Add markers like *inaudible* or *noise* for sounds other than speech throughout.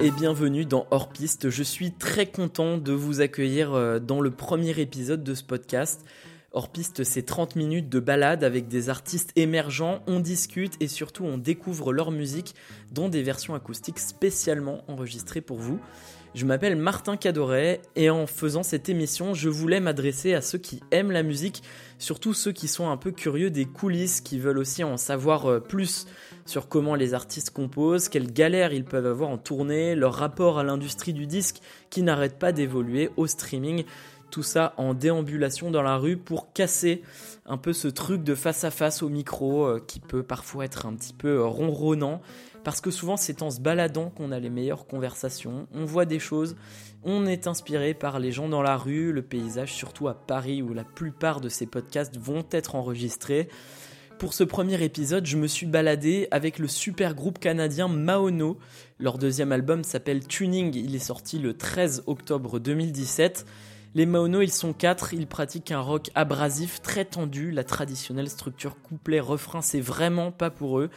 et bienvenue dans Hors Piste. Je suis très content de vous accueillir euh, dans le premier épisode de ce podcast. Hors Piste, c'est 30 minutes de balade avec des artistes émergents, on discute et surtout on découvre leur musique dans des versions acoustiques spécialement enregistrées pour vous. Je m'appelle Martin Cadoret et en faisant cette émission, je voulais m'adresser à ceux qui aiment la musique, surtout ceux qui sont un peu curieux des coulisses, qui veulent aussi en savoir euh, plus sur comment les artistes composent, quelles galères ils peuvent avoir en tournée, leur rapport à l'industrie du disque qui n'arrête pas d'évoluer, au streaming, tout ça en déambulation dans la rue pour casser un peu ce truc de face à face au micro euh, qui peut parfois être un petit peu euh, ronronnant. Parce que souvent c'est en se baladant qu'on a les meilleures conversations, on voit des choses, on est inspiré par les gens dans la rue, le paysage, surtout à Paris où la plupart de ces podcasts vont être enregistrés. Pour ce premier épisode, je me suis baladé avec le super groupe canadien Maono. Leur deuxième album s'appelle Tuning, il est sorti le 13 octobre 2017. Les Maono, ils sont quatre, ils pratiquent un rock abrasif, très tendu, la traditionnelle structure couplet-refrain, c'est vraiment pas pour eux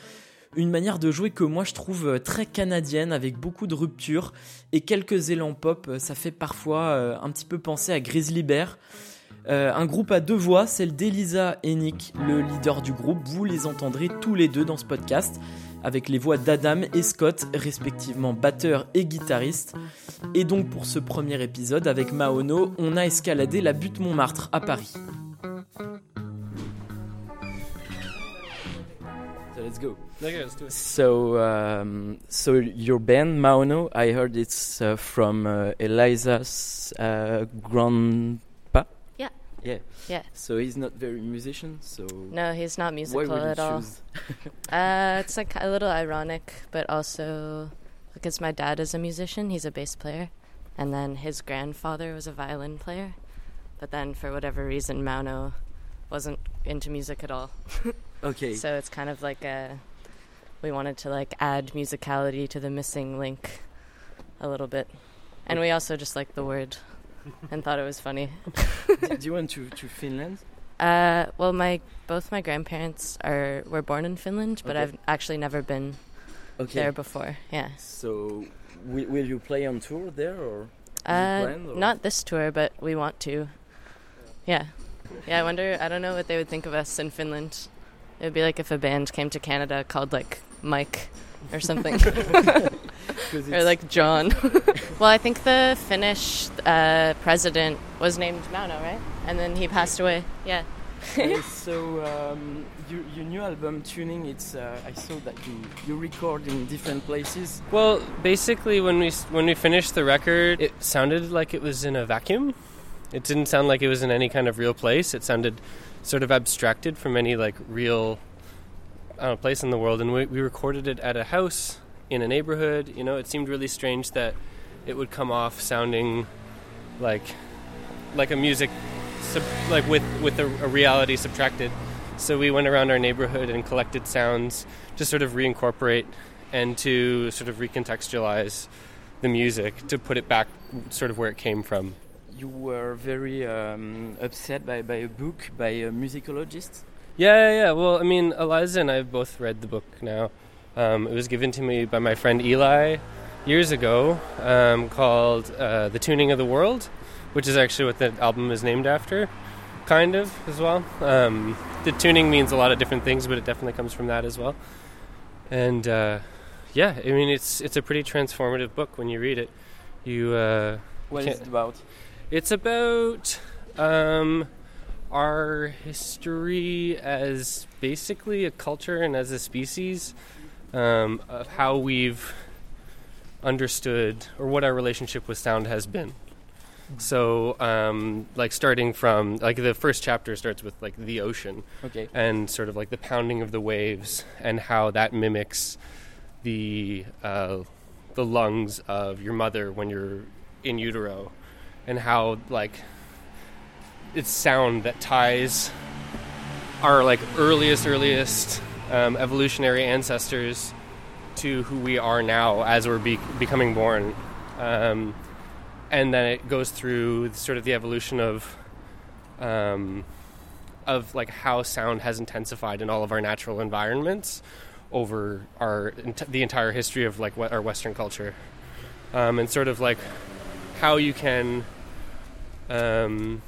une manière de jouer que moi je trouve très canadienne avec beaucoup de ruptures et quelques élans pop. Ça fait parfois euh, un petit peu penser à Grizzly Bear. Un groupe à deux voix, celle d'Elisa et Nick, le leader du groupe. Vous les entendrez tous les deux dans ce podcast avec les voix d'Adam et Scott, respectivement batteur et guitariste. Et donc pour ce premier épisode avec Maono, on a escaladé la butte Montmartre à Paris. let's go. Okay, let's do it. So, um, so your band Maono, I heard it's uh, from uh, Eliza's uh, grandpa. Yeah. Yeah. So he's not very musician. So no, he's not musical at all. *laughs* uh, it's like a little ironic, but also because my dad is a musician. He's a bass player, and then his grandfather was a violin player. But then, for whatever reason, Mauno wasn't into music at all. *laughs* okay. So it's kind of like a we wanted to like add musicality to the missing link a little bit. And we also just like the word and thought it was funny. *laughs* Do you went to, to Finland? Uh, well, my both my grandparents are were born in Finland, but okay. I've actually never been okay. there before. Yeah. So, will, will you play on tour there or? Uh, not this tour, but we want to. Yeah. Yeah, I wonder. I don't know what they would think of us in Finland. It would be like if a band came to Canada called like Mike or something, *laughs* *laughs* or like John. *laughs* well, I think the Finnish uh, president was named Mauno, right? And then he passed away. Yeah. *laughs* so um, your, your, new album tuning it's uh, i saw that you, you record in different places well basically when we when we finished the record it sounded like it was in a vacuum it didn't sound like it was in any kind of real place. It sounded sort of abstracted from any like real know, place in the world. And we, we recorded it at a house in a neighborhood. You know, it seemed really strange that it would come off sounding like like a music sub, like with with a, a reality subtracted. So we went around our neighborhood and collected sounds to sort of reincorporate and to sort of recontextualize the music to put it back sort of where it came from you were very um, upset by, by a book by a musicologist. Yeah, yeah, yeah. Well, I mean, Eliza and I have both read the book now. Um, it was given to me by my friend Eli years ago, um, called uh, "The Tuning of the World," which is actually what the album is named after, kind of as well. Um, the tuning means a lot of different things, but it definitely comes from that as well. And uh, yeah, I mean, it's it's a pretty transformative book when you read it. You uh, what is it about? It's about um, our history as basically a culture and as a species, um, of how we've understood or what our relationship with sound has been. So, um, like starting from like the first chapter starts with like the ocean, okay, and sort of like the pounding of the waves and how that mimics the uh, the lungs of your mother when you're in utero and how like it's sound that ties our like earliest earliest um, evolutionary ancestors to who we are now as we're be- becoming born um, and then it goes through sort of the evolution of um, of like how sound has intensified in all of our natural environments over our the entire history of like our western culture um, and sort of like how you can. Um,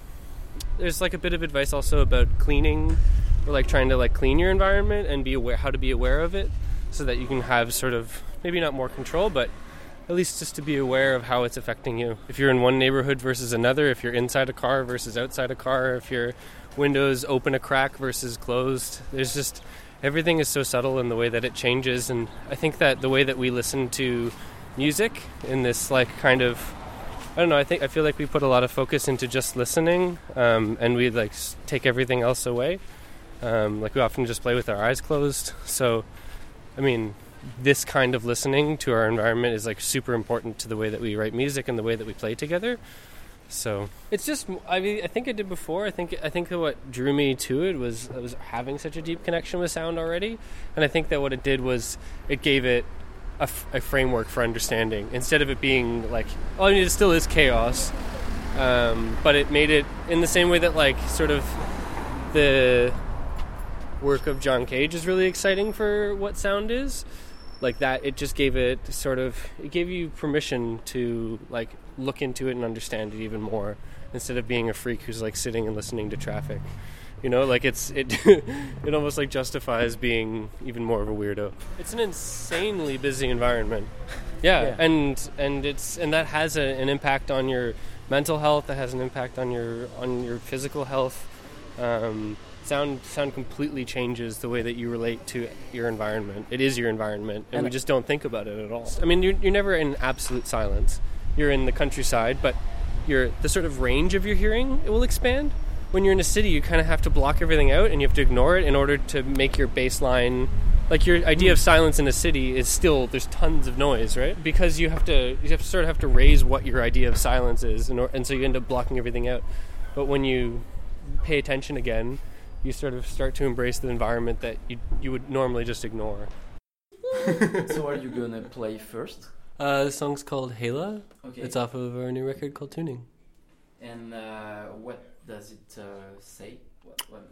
there's like a bit of advice also about cleaning or like trying to like clean your environment and be aware how to be aware of it so that you can have sort of maybe not more control but at least just to be aware of how it's affecting you if you're in one neighborhood versus another if you're inside a car versus outside a car if your windows open a crack versus closed there's just everything is so subtle in the way that it changes and i think that the way that we listen to music in this like kind of I don't know. I think I feel like we put a lot of focus into just listening, um, and we like take everything else away. Um, like we often just play with our eyes closed. So, I mean, this kind of listening to our environment is like super important to the way that we write music and the way that we play together. So it's just. I mean, I think I did before. I think I think that what drew me to it was I was having such a deep connection with sound already, and I think that what it did was it gave it a, f- a framework for understanding instead of it being like oh I mean, it still is chaos um, but it made it in the same way that like sort of the work of John Cage is really exciting for what sound is. Like that it just gave it sort of it gave you permission to like look into it and understand it even more instead of being a freak who's like sitting and listening to traffic. You know like it's it *laughs* it almost like justifies being even more of a weirdo. It's an insanely busy environment. Yeah, Yeah. and and it's and that has a, an impact on your mental health that has an impact on your on your physical health. Um, sound sound completely changes the way that you relate to your environment. It is your environment and, And- we just don't think about it at all. I mean you're, you're never in absolute silence. You're in the countryside but your the sort of range of your hearing it will expand. When you're in a city you kind of have to block everything out and you have to ignore it in order to make your baseline like your idea of silence in a city is still there's tons of noise right? Because you have to you have to sort of have to raise what your idea of silence is and, or, and so you end up blocking everything out. But when you pay attention again you sort of start to embrace the environment that you you would normally just ignore *laughs* so are you gonna play first? uh, the song's called Hela Okay. it's off of our new record called Tuning And uh, what does it uh, say? What, what?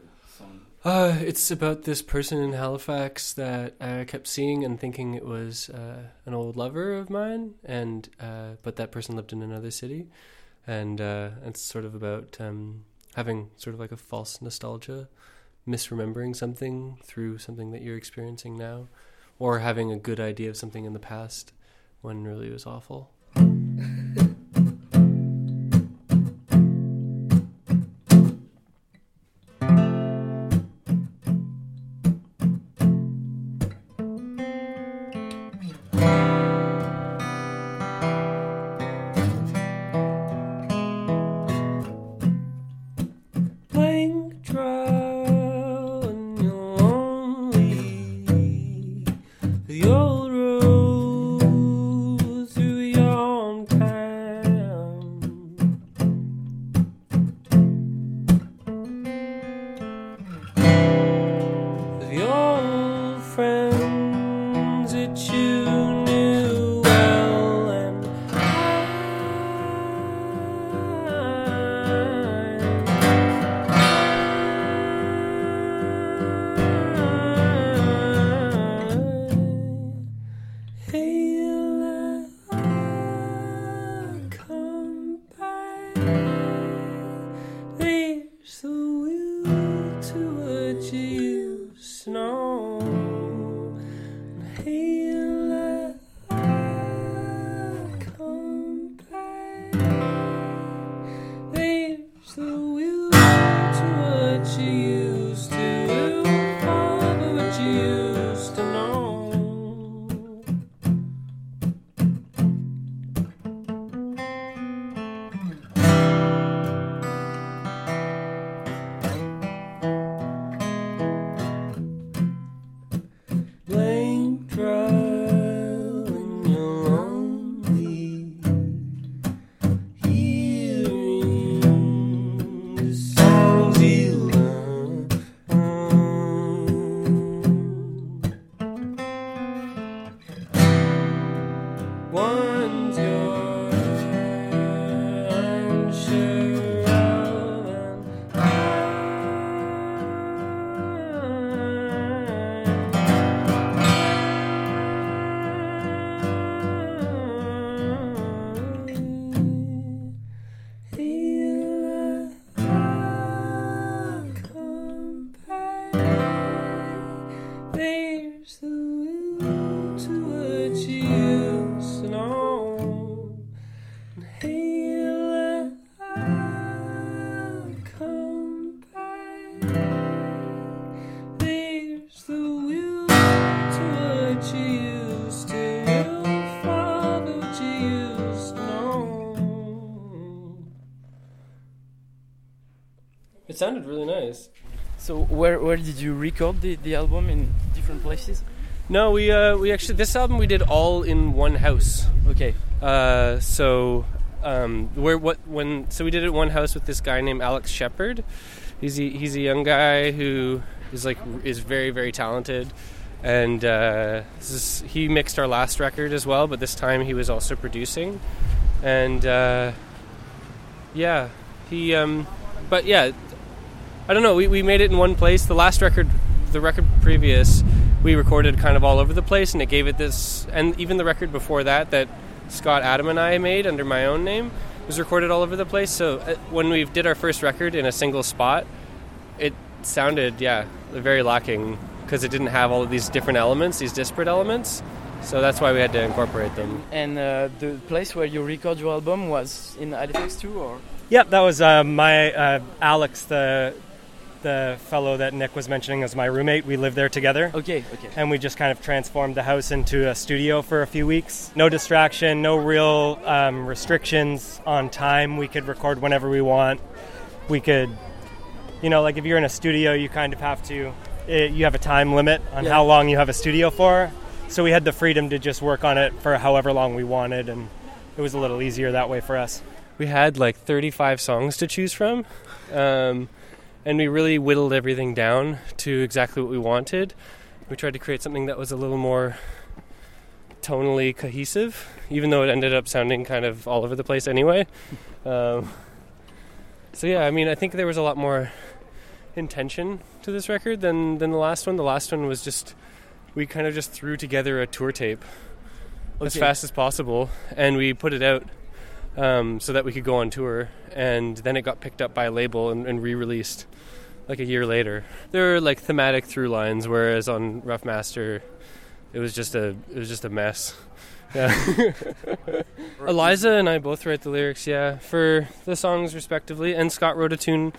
Uh, it's about this person in Halifax that I kept seeing and thinking it was uh, an old lover of mine, and uh, but that person lived in another city, and uh, it's sort of about um, having sort of like a false nostalgia, misremembering something through something that you're experiencing now, or having a good idea of something in the past when really it was awful. You It sounded really nice. So where where did you record the, the album in different places? No, we uh, we actually this album we did all in one house. Okay. Uh, so um, where what when so we did it one house with this guy named Alex Shepard. He's a, he's a young guy who is like is very very talented, and uh, this is, he mixed our last record as well. But this time he was also producing, and uh, yeah, he. Um, but yeah, I don't know. We, we made it in one place. The last record, the record previous, we recorded kind of all over the place, and it gave it this. And even the record before that, that Scott Adam and I made under my own name, was recorded all over the place. So uh, when we did our first record in a single spot, it sounded yeah very lacking because it didn't have all of these different elements, these disparate elements. So that's why we had to incorporate them. And uh, the place where you record your album was in Halifax too, or Yep, that was uh, my uh, Alex, the the fellow that Nick was mentioning as my roommate. We lived there together, okay, okay. and we just kind of transformed the house into a studio for a few weeks. No distraction, no real um, restrictions on time. We could record whenever we want. We could, you know, like if you're in a studio, you kind of have to. It, you have a time limit on Yeah. how long you have a studio for. So we had the freedom to just work on it for however long we wanted, and it was a little easier that way for us. we had like 35 songs to choose from um, and we really whittled everything down to exactly what we wanted. We tried to create something that was a little more tonally cohesive even though it ended up sounding kind of all over the place anyway. *laughs* Um, so yeah i mean i think there was a lot more intention to this record than, than the last one. The last one was just we kind of just threw together a tour tape as fast as possible and we put it out um, so that we could go on tour. And then it got picked up by a label and, and re-released like a year later. There are like thematic through lines, whereas on Rough Master, it was just a it was just a mess. *laughs* Yeah. *laughs* Eliza and I both write the lyrics, yeah, for the songs respectively, and Scott wrote a tune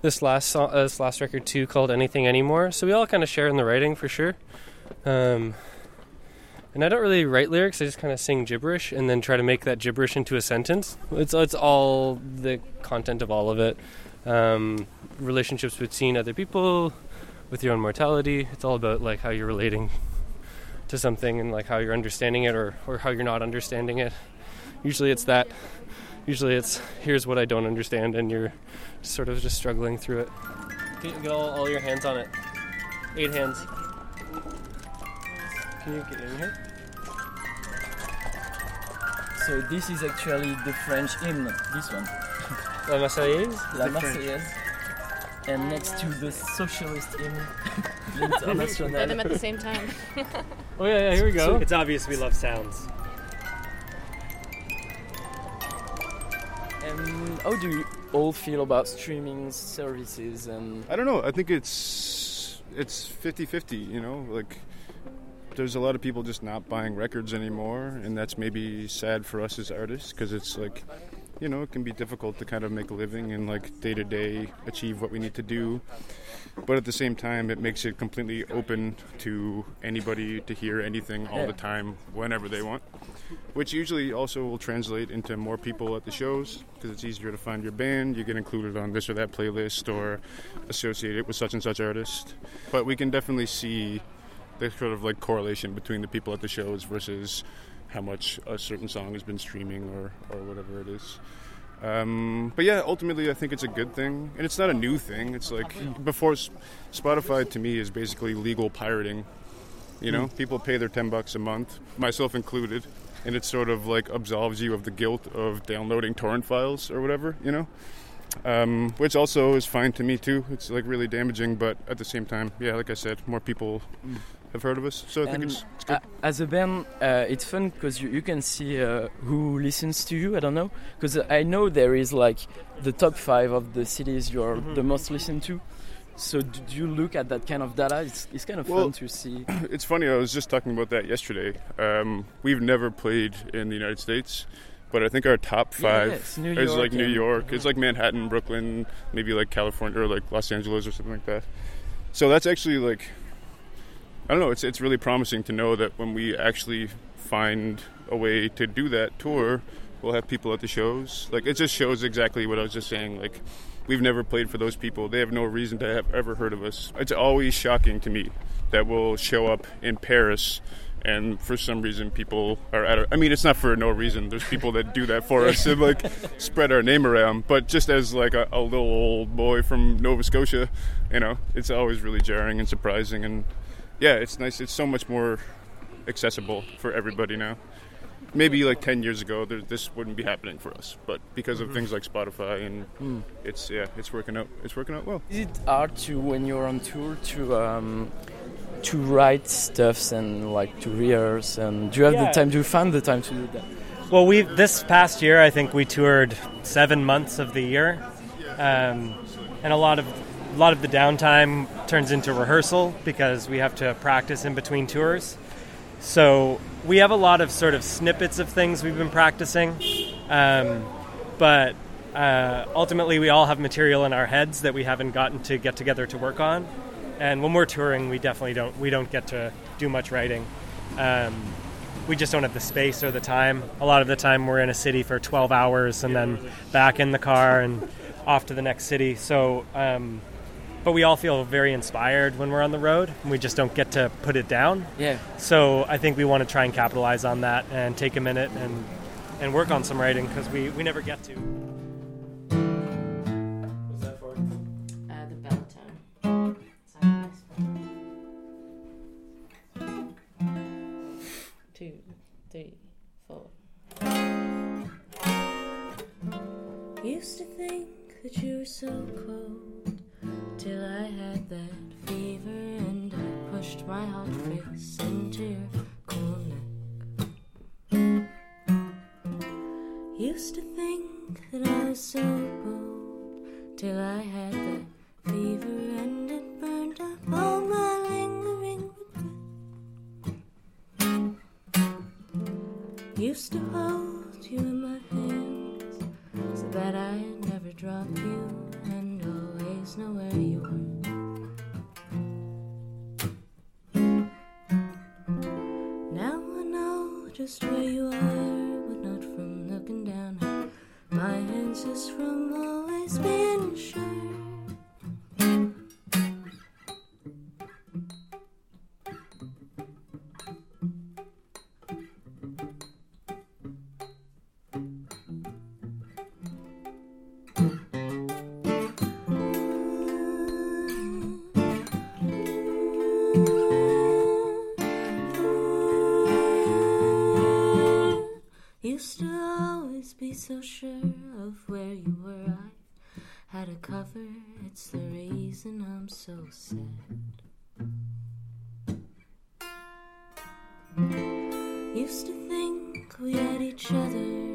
this last so- uh, this last record too called Anything Anymore. So we all kind of share in the writing for sure. Um, and I don't really write lyrics. I just kind of sing gibberish and then try to make that gibberish into a sentence. It's it's all the content of all of it. Um, relationships between other people, with your own mortality. It's all about like how you're relating to something and like how you're understanding it or or how you're not understanding it. Usually it's that. Usually it's here's what I don't understand and you're sort of just struggling through it. Get, get all, all your hands on it. Eight hands. Can you get in here? So this is actually the French hymn. This one, *laughs* La Marseillaise? La Marseillaise, and next to the socialist hymn, *laughs* Read them at the same time. *laughs* Oh yeah, yeah, here we go. It's obvious we love sounds. And how do you all feel about streaming services and I don't know. I think it's it's 50-50, you know, like there's a lot of people just not buying records anymore and that's maybe sad for us as artists because it's like you know, it can be difficult to kind of make a living and like day to day achieve what we need to do. But at the same time, it makes it completely open to anybody to hear anything all the time, whenever they want. Which usually also will translate into more people at the shows because it's easier to find your band. You get included on this or that playlist or associated with such and such artist. But we can definitely see the sort of like correlation between the people at the shows versus how much a certain song has been streaming or, or whatever it is. Um, but yeah, ultimately, I think it's a good thing, and it's not a new thing. It's like before Spotify to me is basically legal pirating. You know, people pay their ten bucks a month, myself included, and it sort of like absolves you of the guilt of downloading torrent files or whatever. You know, um, which also is fine to me too. It's like really damaging, but at the same time, yeah, like I said, more people have heard of us, so I think it's, it's good. a- as a band, uh, it's fun because you, you can see uh, who listens to you. I don't know because I know there is like the top five of the cities you're Mm-hmm. the most listened to. So do do you look at that kind of data? It's, it's kind of Well- fun to see. *clears throat* It's funny. I was just talking about that yesterday. Um, we've never played in the United States, but I think our top five Yes, is like New and- York. It's like Manhattan, Brooklyn, maybe like California or like Los Angeles or something like that. So that's actually like I don't know. It's it's really promising to know that when we actually find a way to do that tour, we'll have people at the shows. Like it just shows exactly what I was just saying. Like we've never played for those people. They have no reason to have ever heard of us. It's always shocking to me that we'll show up in Paris. And for some reason, people are at. Our, I mean, it's not for no reason. There's people that do that for us and like *laughs* spread our name around. But just as like a, a little old boy from Nova Scotia, you know, it's always really jarring and surprising. And yeah, it's nice. It's so much more accessible for everybody now. Maybe like ten years ago, there, this wouldn't be happening for us, but because of things like Spotify and it's yeah, it's working out. It's working out well. Is it hard to when you're on tour to um, to write stuffs and like to rehearse? And do you have Yeah. the time? Do you find the time to do that? Well, we this past year, I think we toured seven months of the year, um, and a lot of a lot of the downtime turns into rehearsal because we have to practice in between tours. So we have a lot of sort of snippets of things we've been practicing, um, but uh, ultimately we all have material in our heads that we haven't gotten to get together to work on. And when we're touring, we definitely don't we don't get to do much writing. Um, we just don't have the space or the time. A lot of the time, we're in a city for 12 hours and then back in the car and off to the next city. So, um, but we all feel very inspired when we're on the road. And we just don't get to put it down. Yeah. So I think we want to try and capitalize on that and take a minute and and work on some writing because we, we never get to. Know where you. Now I know just where sure of where you were. I had a cover, it's the reason I'm so sad. Used to think we had each other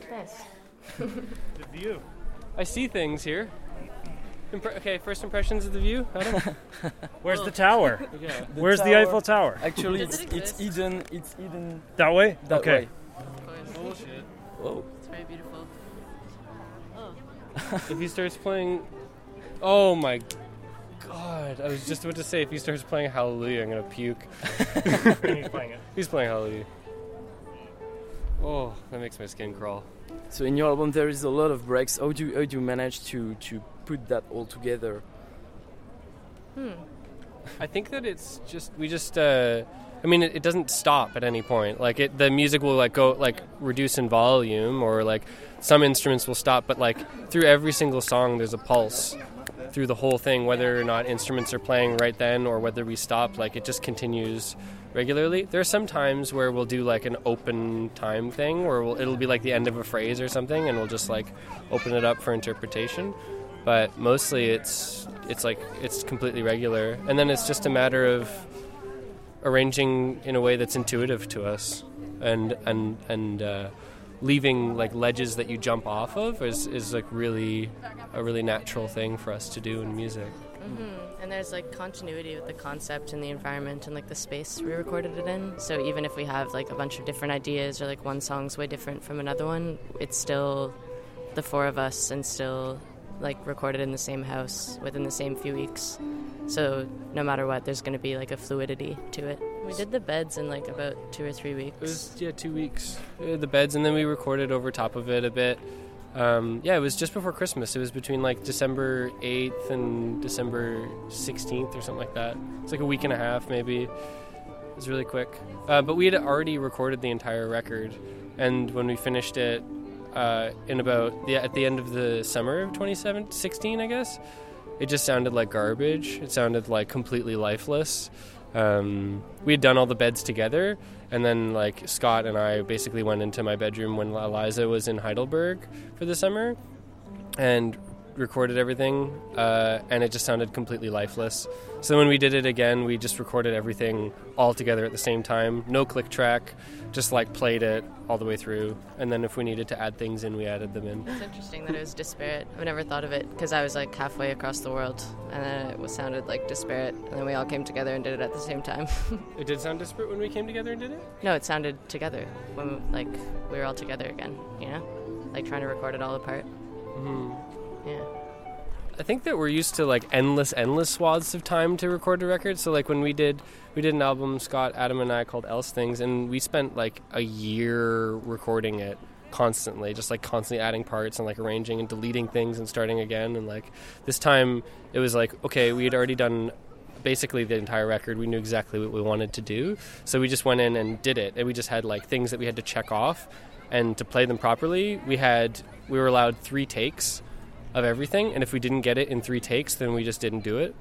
*laughs* The view. I see things here. Impre- okay, first impressions of the view, Adam? *laughs* Where's the tower? yeah. *laughs* Where's the tower- Eiffel Tower? Actually, Does it's it it's exist? hidden. It's hidden That way? that okay. way. Of. Bullshit. Whoa. It's very beautiful. Oh. if he starts playing. Oh my god. God, I was just about to say if he starts playing Hallelujah, I'm gonna puke. He's playing it. He's playing Hallelujah. Oh, that makes my skin crawl. So in your album there is a lot of breaks. How do you, how do you manage to to put that all together? Hmm. I think that it's just we just. Uh, I mean, it, it doesn't stop at any point. Like it, the music will like go like reduce in volume, or like some instruments will stop. But like through every single song, there's a pulse through the whole thing, whether or not instruments are playing right then or whether we stop. Like it just continues regularly. There are some times where we'll do like an open time thing, where we'll, it'll be like the end of a phrase or something, and we'll just like open it up for interpretation. But mostly, it's it's like it's completely regular, and then it's just a matter of arranging in a way that's intuitive to us, and and and uh, leaving like ledges that you jump off of is is like really a really natural thing for us to do in music. hmm And there's like continuity with the concept and the environment and like the space we recorded it in. So even if we have like a bunch of different ideas or like one song's way different from another one, it's still the four of us and still like recorded in the same house within the same few weeks. So no matter what, there's going to be like a fluidity to it. We did the beds in like about two or three weeks. It was yeah two weeks the beds, and then we recorded over top of it a bit. Um, yeah, it was just before Christmas. It was between like December 8th and December 16th or something like that. It's like a week and a half maybe. It was really quick. Uh, but we had already recorded the entire record, and when we finished it uh, in about yeah, at the end of the summer of 2016, I guess, it just sounded like garbage. It sounded like completely lifeless. Um, we had done all the beds together, and then like Scott and I basically went into my bedroom when Eliza was in Heidelberg for the summer, and recorded everything, uh, and it just sounded completely lifeless. So when we did it again, we just recorded everything all together at the same time, no click track, just like played it all the way through, and then if we needed to add things in, we added them in. It's interesting that it was disparate. I've never thought of it because I was like halfway across the world, and then it was sounded like disparate, and then we all came together and did it at the same time. *laughs* It did sound disparate when we came together and did it. no, it sounded together when like we were all together again. You know, like trying to record it all apart. hmm Yeah. I think that we're used to like endless, endless swaths of time to record a record. So like when we did, we did an album, Scott, Adam, and I called Else Things, and we spent like a year recording it constantly, just like constantly adding parts and like arranging and deleting things and starting again. And like this time, it was like okay, we had already done basically the entire record. We knew exactly what we wanted to do, so we just went in and did it. And we just had like things that we had to check off, and to play them properly, we had we were allowed three takes of everything, and if we didn't get it in three takes, then we just didn't do it.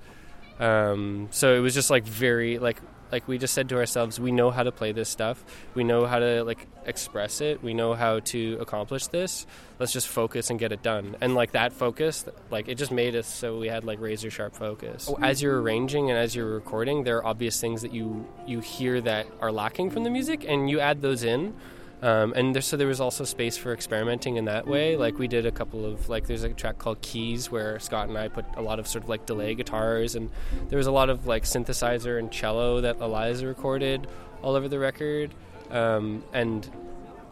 Um, so it was just like very like like we just said to ourselves, we know how to play this stuff. We know how to like express it. We know how to accomplish this. Let's just focus and get it done. And like that focus, like it just made us so we had like razor sharp focus. As you're arranging and as you're recording, there are obvious things that you you hear that are lacking from the music, and you add those in. Um, and there, so there was also space for experimenting in that way. Like we did a couple of like there's a track called Keys where Scott and I put a lot of sort of like delay guitars, and there was a lot of like synthesizer and cello that Eliza recorded all over the record, um, and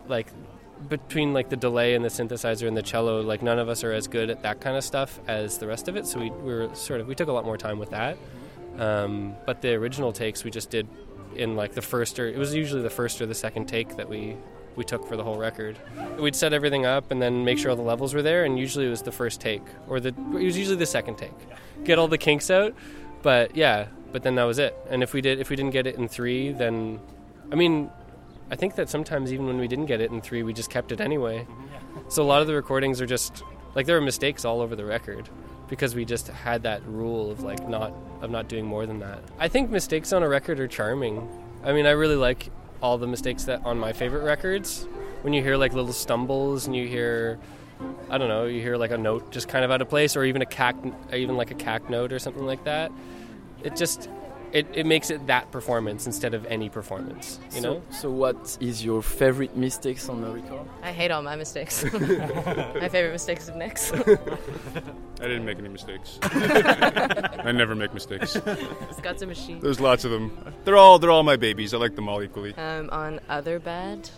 like between like the delay and the synthesizer and the cello, like none of us are as good at that kind of stuff as the rest of it. So we, we were sort of we took a lot more time with that. Um, but the original takes we just did in like the first or it was usually the first or the second take that we we took for the whole record. We'd set everything up and then make sure all the levels were there, and usually it was the first take or the it was usually the second take. Get all the kinks out, but yeah, but then that was it. And if we did if we didn't get it in three, then I mean, I think that sometimes even when we didn't get it in three, we just kept it anyway. So a lot of the recordings are just like there are mistakes all over the record because we just had that rule of like not of not doing more than that. I think mistakes on a record are charming. I mean, I really like all the mistakes that on my favorite records. When you hear like little stumbles and you hear I don't know, you hear like a note just kind of out of place or even a cack even like a cack note or something like that. It just it, it makes it that performance instead of any performance, you know? So, so what is your favorite mistakes on the record? I hate all my mistakes. *laughs* my favorite mistakes is Nick's. *laughs* I didn't make any mistakes. *laughs* I never make mistakes. Scott's a machine. There's lots of them. They're all they're all my babies. I like them all equally. Um, on Other Bad,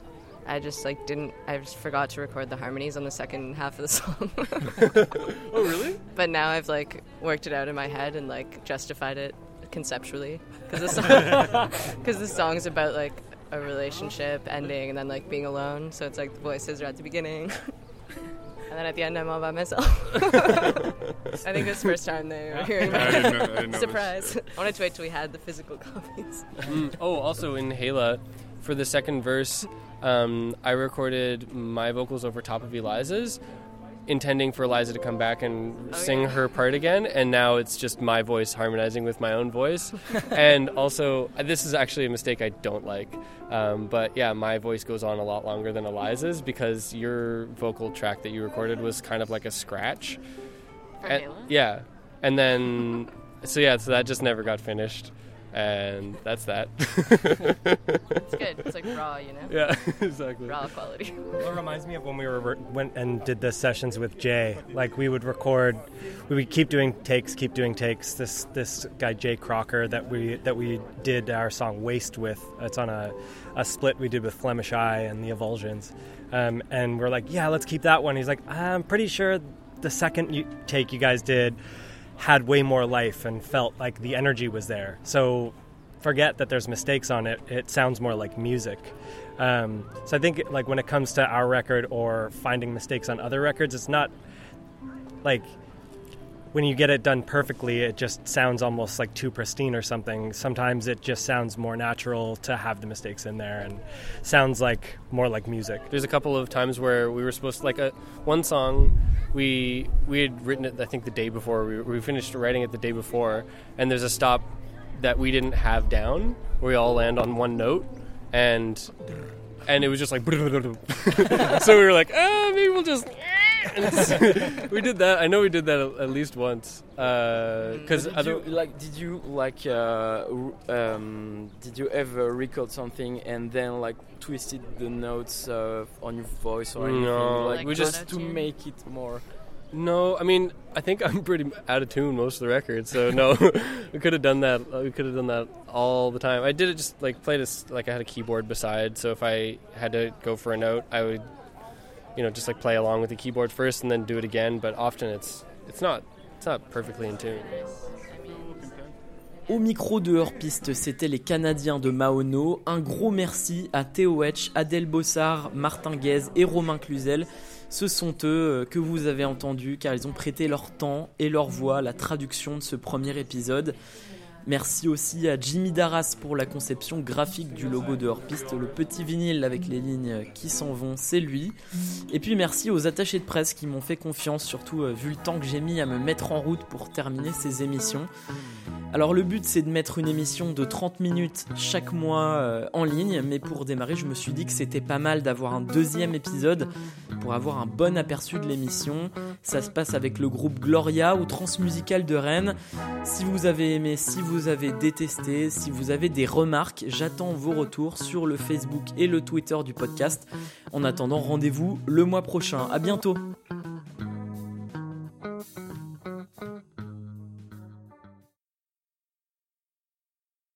I just like didn't. I just forgot to record the harmonies on the second half of the song. Oh, really? but now I've like worked it out in my head and like justified it conceptually because the song *laughs* *laughs* because the song's about like a relationship ending and then like being alone. So it's like the voices are at the beginning. *laughs* And then at the end, I'm all by myself. I think this first time they were hearing I didn't I didn't know Surprise! I wanted to wait till we had the physical copies. Mm, oh, also in Hela, for the second verse, um, I recorded my vocals over top of Eliza's, intending for Eliza to come back and Oh, sing yeah. her part again, and now it's just my voice harmonizing with my own voice. *laughs* and also, this is actually a mistake I don't like. Um, but yeah, my voice goes on a lot longer than Eliza's because your vocal track that you recorded was kind of like a scratch. And- yeah. And then, so yeah, so that just never got finished. And that's that. It's good. It's like raw, you know, yeah, *laughs* exactly. raw quality. Well, it reminds me of when we were went and did the sessions with Jay. Like we would record, we would keep doing takes, keep doing takes. This this guy Jay Crocker that we that we did our song "Waste" with. It's on a, a split we did with Flemish Eye and the Evulsions. Um, and we're like, yeah, let's keep that one. He's like, I'm pretty sure the second you, take you guys did had way more life and felt like the energy was there. So forget that there's mistakes on it. It sounds more like music. Um, so I think like when it comes to our record or finding mistakes on other records, it's not like when you get it done perfectly, it just sounds almost like too pristine or something. Sometimes it just sounds more natural to have the mistakes in there and sounds like more like music. There's a couple of times where we were supposed to like a one song we we had written it I think the day before we, we finished writing it the day before and there's a stop that we didn't have down where we all land on one note and and it was just like *laughs* so we were like ah maybe we'll just *laughs* we did that I know we did that at, at least once because did you, like did you like uh, um, did you ever record something and then like twisted the notes uh, on your voice or anything No, like, Like we just just to auto-tune? make it more No, I mean, I think I'm pretty out of tune most of the records, so no, *laughs* we could have done that. uh, We could have done that all the time. I did it just like played this like I had a keyboard beside, so if I had to go for a note, I would, you know, just like play along with the keyboard first and then do it again. But often it's it's not it's not perfectly in tune. Au micro de hors-piste, c'était les Canadiens de Maono. Un gros merci à Théo Etch, Adèle Bossard, Martin Guez et Romain Cluzel. Ce sont eux euh, que vous avez entendus car ils ont prêté leur temps et leur voix à la traduction de ce premier épisode. Merci aussi à Jimmy Darras pour la conception graphique du logo de hors-piste. Le petit vinyle avec les lignes qui s'en vont, c'est lui. Et puis merci aux attachés de presse qui m'ont fait confiance, surtout euh, vu le temps que j'ai mis à me mettre en route pour terminer ces émissions. Alors le but c'est de mettre une émission de 30 minutes chaque mois euh, en ligne, mais pour démarrer je me suis dit que c'était pas mal d'avoir un deuxième épisode pour avoir un bon aperçu de l'émission. Ça se passe avec le groupe Gloria ou Transmusical de Rennes. Si vous avez aimé, si vous avez détesté, si vous avez des remarques, j'attends vos retours sur le Facebook et le Twitter du podcast. En attendant, rendez-vous le mois prochain. À bientôt.